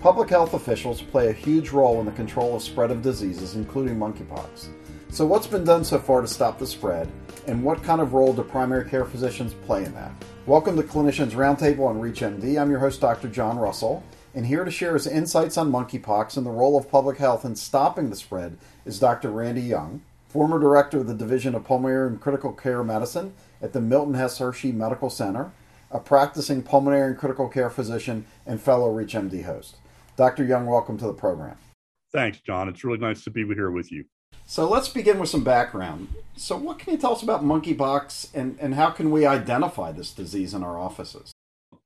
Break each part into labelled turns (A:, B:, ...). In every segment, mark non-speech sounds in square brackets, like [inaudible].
A: Public health officials play a huge role in the control of spread of diseases, including monkeypox. So, what's been done so far to stop the spread, and what kind of role do primary care physicians play in that? Welcome to Clinicians Roundtable on ReachMD. I'm your host, Dr. John Russell, and here to share his insights on monkeypox and the role of public health in stopping the spread is Dr. Randy Young, former director of the Division of Pulmonary and Critical Care Medicine at the Milton S. Hershey Medical Center, a practicing pulmonary and critical care physician, and fellow ReachMD host. Dr. Young, welcome to the program.
B: Thanks, John. It's really nice to be here with you.
A: So let's begin with some background. So, what can you tell us about monkeypox and, and how can we identify this disease in our offices?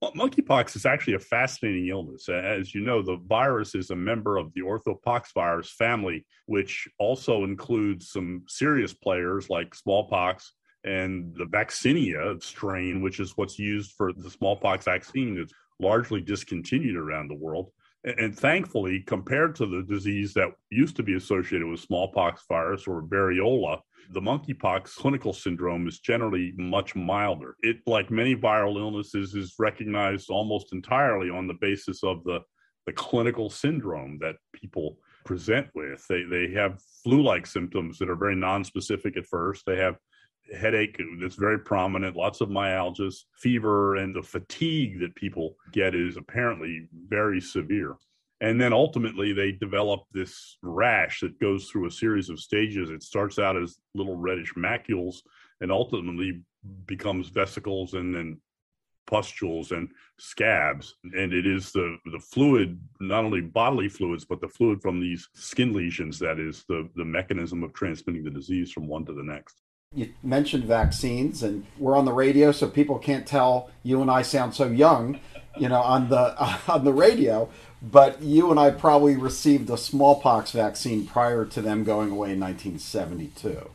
B: Well, monkeypox is actually a fascinating illness. As you know, the virus is a member of the orthopoxvirus family, which also includes some serious players like smallpox and the vaccinia strain, which is what's used for the smallpox vaccine that's largely discontinued around the world. And thankfully, compared to the disease that used to be associated with smallpox virus or variola, the monkeypox clinical syndrome is generally much milder. It, like many viral illnesses, is recognized almost entirely on the basis of the, the clinical syndrome that people present with. They, they have flu like symptoms that are very nonspecific at first. They have headache that's very prominent, lots of myalgias, fever, and the fatigue that people get is apparently very severe. And then ultimately, they develop this rash that goes through a series of stages. It starts out as little reddish macules and ultimately becomes vesicles and then pustules and scabs and it is the the fluid not only bodily fluids but the fluid from these skin lesions that is the the mechanism of transmitting the disease from one to the next
A: you mentioned vaccines, and we're on the radio, so people can't tell you and I sound so young, you know, on the [laughs] on the radio. But you and I probably received a smallpox vaccine prior to them going away in 1972.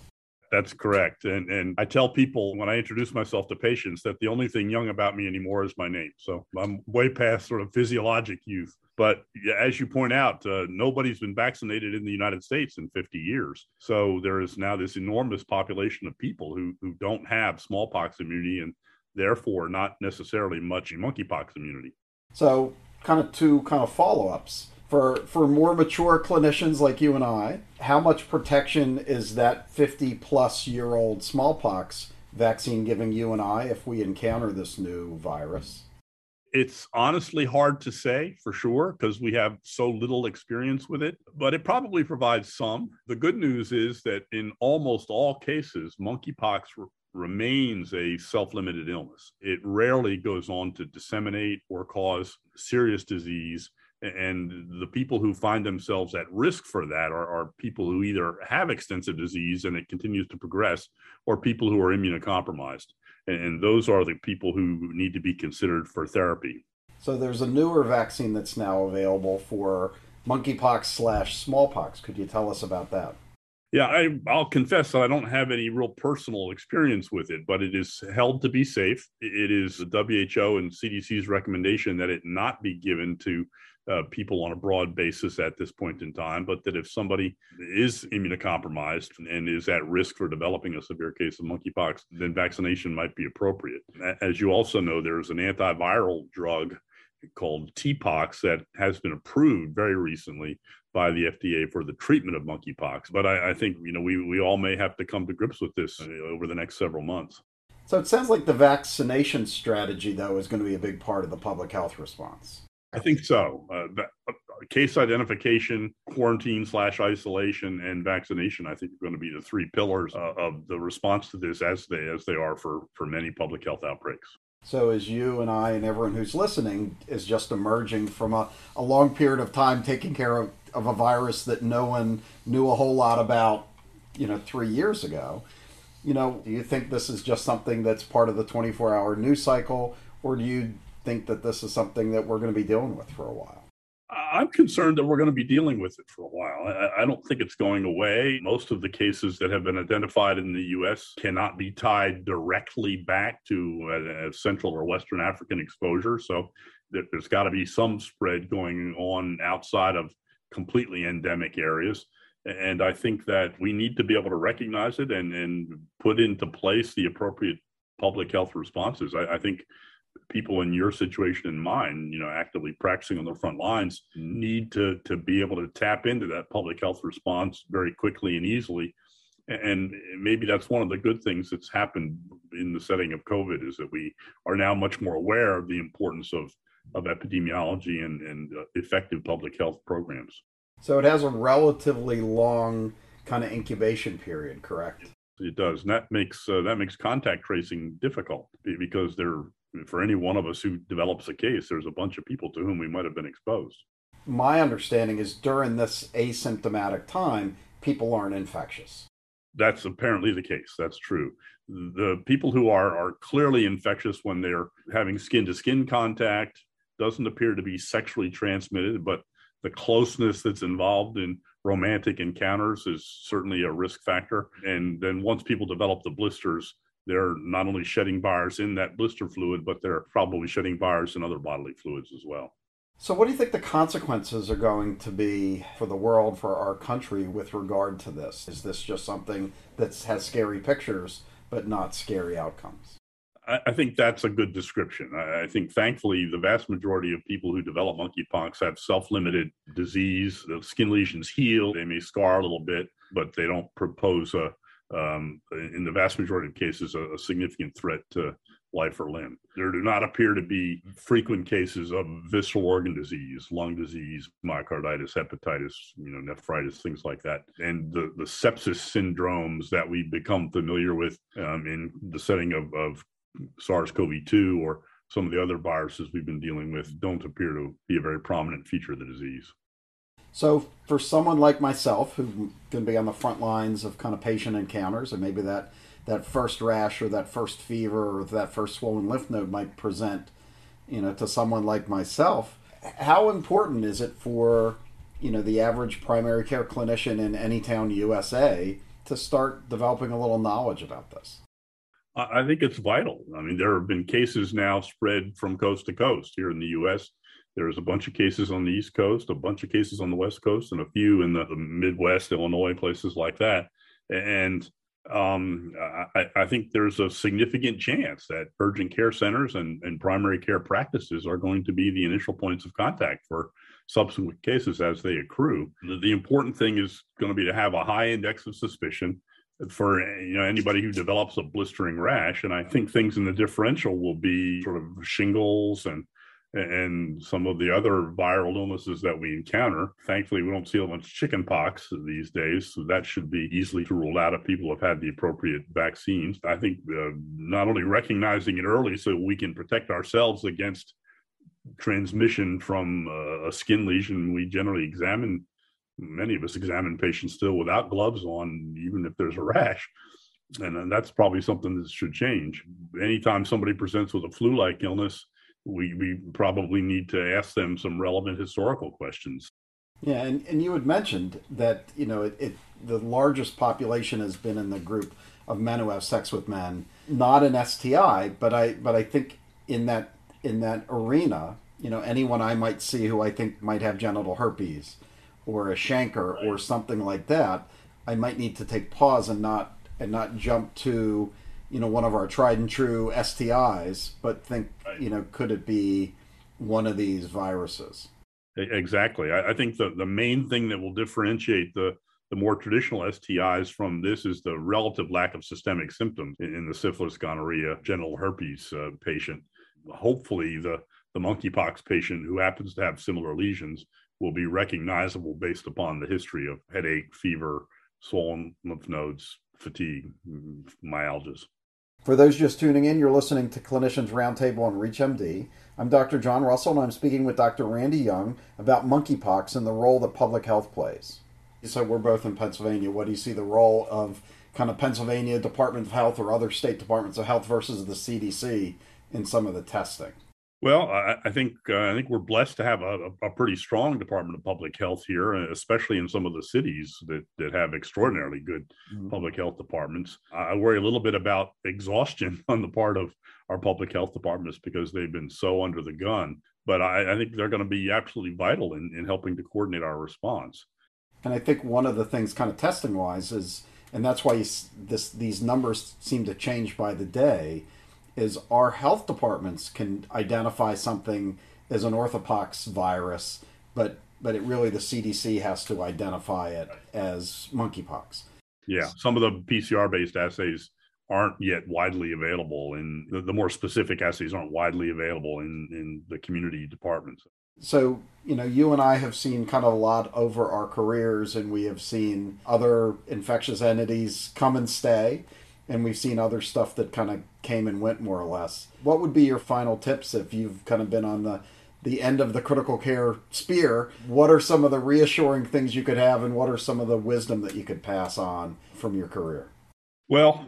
B: That's correct. And and I tell people when I introduce myself to patients that the only thing young about me anymore is my name. So I'm way past sort of physiologic youth. But as you point out, uh, nobody's been vaccinated in the United States in 50 years. So there is now this enormous population of people who who don't have smallpox immunity and therefore not necessarily much monkeypox immunity.
A: So kind of two kind of follow-ups for for more mature clinicians like you and I, how much protection is that 50 plus year old smallpox vaccine giving you and I if we encounter this new virus?
B: It's honestly hard to say for sure because we have so little experience with it, but it probably provides some. The good news is that in almost all cases, monkeypox re- remains a self limited illness. It rarely goes on to disseminate or cause serious disease and the people who find themselves at risk for that are, are, people who either have extensive disease and it continues to progress or people who are immunocompromised and those are the people who need to be considered for therapy.
A: So there's a newer vaccine that's now available for monkeypox slash smallpox. Could you tell us about that
B: yeah, I, I'll confess that I don't have any real personal experience with it, but it is held to be safe. It is the WHO and CDC's recommendation that it not be given to uh, people on a broad basis at this point in time, but that if somebody is immunocompromised and is at risk for developing a severe case of monkeypox, then vaccination might be appropriate. As you also know, there's an antiviral drug called TPOXX that has been approved very recently by the FDA for the treatment of monkeypox. But I, I think you know we we all may have to come to grips with this uh, over the next several months.
A: So it sounds like the vaccination strategy, though, is going to be a big part of the public health response.
B: I think so. Uh, uh, case identification, quarantine slash isolation, and vaccination. I think are going to be the three pillars uh, of the response to this, as they as they are for for many public health outbreaks.
A: So, as you and I and everyone who's listening is just emerging from a, a long period of time taking care of, of a virus that no one knew a whole lot about, you know, three years ago, you know, do you think this is just something that's part of the 24 hour news cycle, or do you think that this is something that we're going to be dealing with for a while?
B: I'm concerned that we're going to be dealing with it for a while. I, don't think it's going away. Most of the cases that have been identified in the U.S. cannot be tied directly back to a, Central or Western African exposure. So there's got to be some spread going on outside of completely endemic areas. And I think that we need to be able to recognize it and, and put into place the appropriate public health responses. I, I think people in your situation and mine, you know, actively practicing on the front lines, need to to be able to tap into that public health response very quickly and easily. And maybe that's one of the good things that's happened in the setting of COVID is that we are now much more aware of the importance of of epidemiology and, and uh, effective public health programs.
A: So it has a relatively long kind of incubation period, correct?
B: It does, and that makes uh, that makes contact tracing difficult because there, for any one of us who develops a case, there's a bunch of people to whom we might have been exposed.
A: My understanding is during this asymptomatic time, people aren't infectious.
B: That's apparently the case. That's true. The people who are are clearly infectious when they're having skin to skin contact doesn't appear to be sexually transmitted, but the closeness that's involved in romantic encounters is certainly a risk factor. And then once people develop the blisters, they're not only shedding virus in that blister fluid, but they're probably shedding virus in other bodily fluids as well.
A: So, what do you think the consequences are going to be for the world, for our country, with regard to this? Is this just something that has scary pictures, but not scary outcomes?
B: I, think that's a good description. I, think, thankfully, the vast majority of people who develop monkeypox have self limited disease. The skin lesions heal, they may scar a little bit, but they don't propose a, um, in the vast majority of cases, a, a, significant threat to life or limb. There do not appear to be frequent cases of visceral organ disease, lung disease, myocarditis, hepatitis, you know, nephritis, things like that. And the, the sepsis syndromes that we become familiar with um, in the setting of, of SARS-CoV-2 or some of the other viruses we've been dealing with don't appear to be a very prominent feature of the disease.
A: So, for someone like myself who can be on the front lines of kind of patient encounters, and maybe that that first rash or that first fever or that first swollen lymph node might present, you know, to someone like myself, how important is it for you know the average primary care clinician in any town USA to start developing a little knowledge about this?
B: I think it's vital. I mean, there have been cases now spread from coast to coast here in the U.S. There's a bunch of cases on the East Coast, a bunch of cases on the West Coast, and a few in the, Midwest, Illinois, places like that. And um, I, I, think there's a significant chance that urgent care centers and, and primary care practices are going to be the initial points of contact for subsequent cases as they accrue. The, the important thing is going to be to have a high index of suspicion for you know anybody who develops a blistering rash and i think things in the differential will be sort of shingles and and some of the other viral illnesses that we encounter. Thankfully, we don't see much chicken pox these days, so that should be easily ruled out if people have had the appropriate vaccines. I think uh, not only recognizing it early so we can protect ourselves against transmission from uh, a skin lesion, we generally examine many of us examine patients still without gloves on, even if there's a rash. And that's probably something that should change. Anytime somebody presents with a flu like illness, we, we probably need to ask them some relevant historical questions.
A: Yeah, and, and you had mentioned that, you know, it, it the largest population has been in the group of men who have sex with men, not an STI, but I but I think in that in that arena, you know, anyone I might see who I think might have genital herpes or a chancre right. or something like that, I might need to take pause and not and not jump to you know one of our tried and true STIs, but think right. you know could it be one of these viruses?
B: Exactly. I, I, think the the main thing that will differentiate the the more traditional STIs from this is the relative lack of systemic symptoms in, in the syphilis, gonorrhea, genital herpes uh, patient. Hopefully, the the monkeypox patient who happens to have similar lesions will be recognizable based upon the history of headache, fever, swollen lymph nodes, fatigue, myalgias.
A: For those just tuning in, you're listening to Clinicians Roundtable on ReachMD. I'm Dr. John Russell, and I'm speaking with Dr. Randy Young about monkeypox and the role that public health plays. So we're both in Pennsylvania. What do you see the role of kind of Pennsylvania Department of Health or other state departments of health versus the CDC in some of the testing?
B: Well, I, I think uh, I think we're blessed to have a, a, pretty strong Department of Public Health here, uh, especially in some of the cities that, that have extraordinarily good mm-hmm. public health departments. I worry a little bit about exhaustion [laughs] on the part of our public health departments because they've been so under the gun. But I, I think they're going to be absolutely vital in, in helping to coordinate our response.
A: And I think one of the things, kind of testing wise, is, and that's why you, this these numbers seem to change by the day is our health departments can identify something as an orthopox virus, but but it really the CDC has to identify it as monkeypox.
B: Yeah, some of the PCR based assays aren't yet widely available, and the, the, more specific assays aren't widely available in, in the community departments.
A: So, you know, you and I have seen kind of a lot over our careers, and we have seen other infectious entities come and stay, and we've seen other stuff that kind of came and went more or less. What would be your final tips if you've kind of been on the the end of the critical care spear, what are some of the reassuring things you could have, and what are some of the wisdom that you could pass on from your career?
B: Well,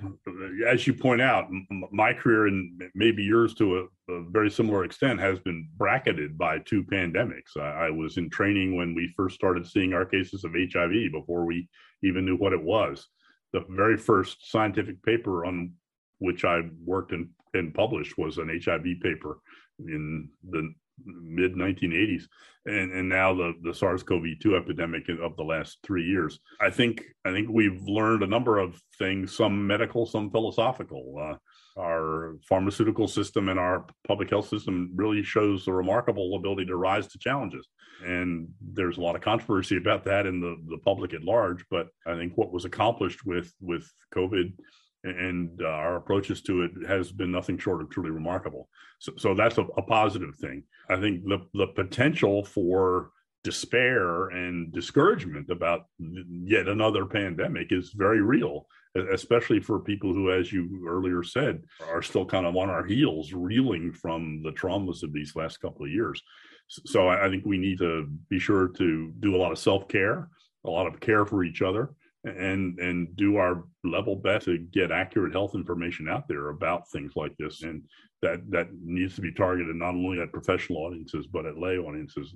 B: as you point out, my career and maybe yours to a, a, very similar extent has been bracketed by two pandemics. I, I, was in training when we first started seeing our cases of HIV before we even knew what it was. The very first scientific paper on which I worked and, and published was an HIV paper in the mid 1980s and and now the the SARS-CoV-2 epidemic of the last 3 years. I think i think we've learned a number of things some medical some philosophical. Uh, our pharmaceutical system and our public health system really shows a remarkable ability to rise to challenges and there's a lot of controversy about that in the the public at large but i think what was accomplished with with covid and uh, our approaches to it has been nothing short of truly remarkable. So, so that's a, a, positive thing. I think the the potential for despair and discouragement about yet another pandemic is very real, especially for people who, as you earlier said, are still kind of on our heels, reeling from the traumas of these last couple of years. So I think we need to be sure to do a lot of self care, a lot of care for each other and and do our level best to get accurate health information out there about things like this and that that needs to be targeted not only at professional audiences but at lay audiences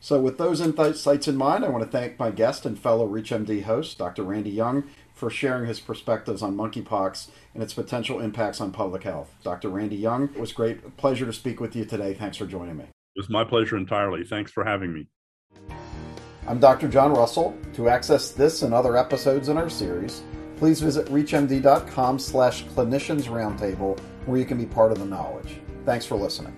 A: so with those insights in mind i want to thank my guest and fellow reachmd host dr randy young for sharing his perspectives on monkeypox and its potential impacts on public health dr randy young it was great pleasure to speak with you today thanks for joining me
B: it was my pleasure entirely thanks for having me
A: I'm Dr. John Russell. To access this and other episodes in our series, please visit reachmd.com slash clinicians roundtable where you can be part of the knowledge. Thanks for listening.